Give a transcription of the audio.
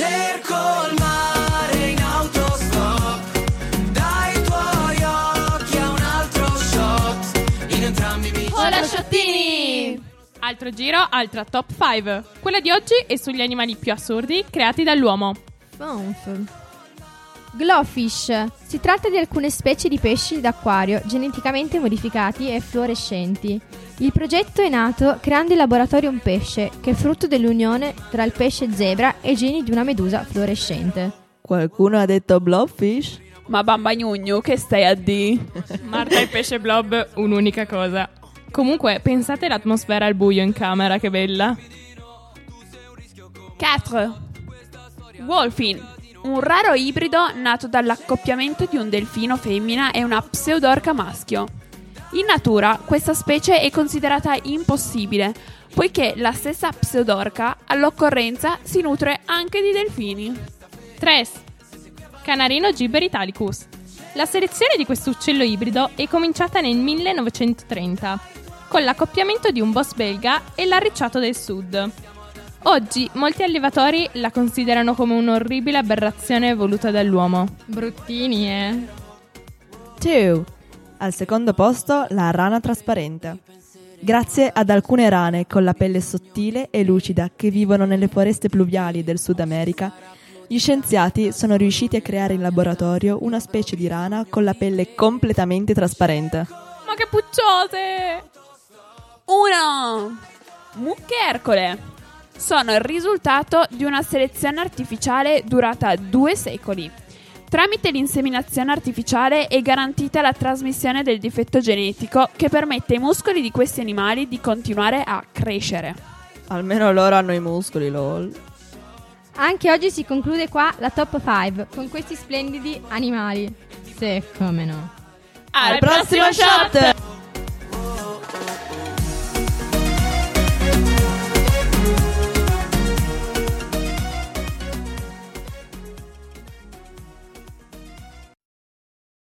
Cerco il mare in autostop Dai tuoi occhi a un altro shot In entrambi mi Hola Sciottini! Altro giro, altra top 5. Quella di oggi è sugli animali più assurdi creati dall'uomo. Fonf. Glowfish. Si tratta di alcune specie di pesci d'acquario geneticamente modificati e fluorescenti. Il progetto è nato creando in laboratorio un pesce che è frutto dell'unione tra il pesce zebra e i geni di una medusa fluorescente. Qualcuno ha detto blobfish? Ma bamba gnugno, che stai a di? Marta e il pesce blob, un'unica cosa. Comunque, pensate all'atmosfera al buio in camera, che bella. 4. Wolfin. Un raro ibrido nato dall'accoppiamento di un delfino femmina e una pseudorca maschio. In natura questa specie è considerata impossibile, poiché la stessa pseudorca all'occorrenza si nutre anche di delfini. 3. Canarino Gibber italicus. La selezione di questo uccello ibrido è cominciata nel 1930, con l'accoppiamento di un boss belga e l'arricciato del sud. Oggi molti allevatori la considerano come un'orribile aberrazione voluta dall'uomo. Bruttini, eh? 2. Al secondo posto la rana trasparente. Grazie ad alcune rane con la pelle sottile e lucida che vivono nelle foreste pluviali del Sud America, gli scienziati sono riusciti a creare in laboratorio una specie di rana con la pelle completamente trasparente. Ma che pucciose! 1. Mucche Ercole. Sono il risultato di una selezione artificiale durata due secoli. Tramite l'inseminazione artificiale è garantita la trasmissione del difetto genetico che permette ai muscoli di questi animali di continuare a crescere. Almeno loro hanno i muscoli, lol. Anche oggi si conclude qua la top 5 con questi splendidi animali. Se come no. Al prossimo shot!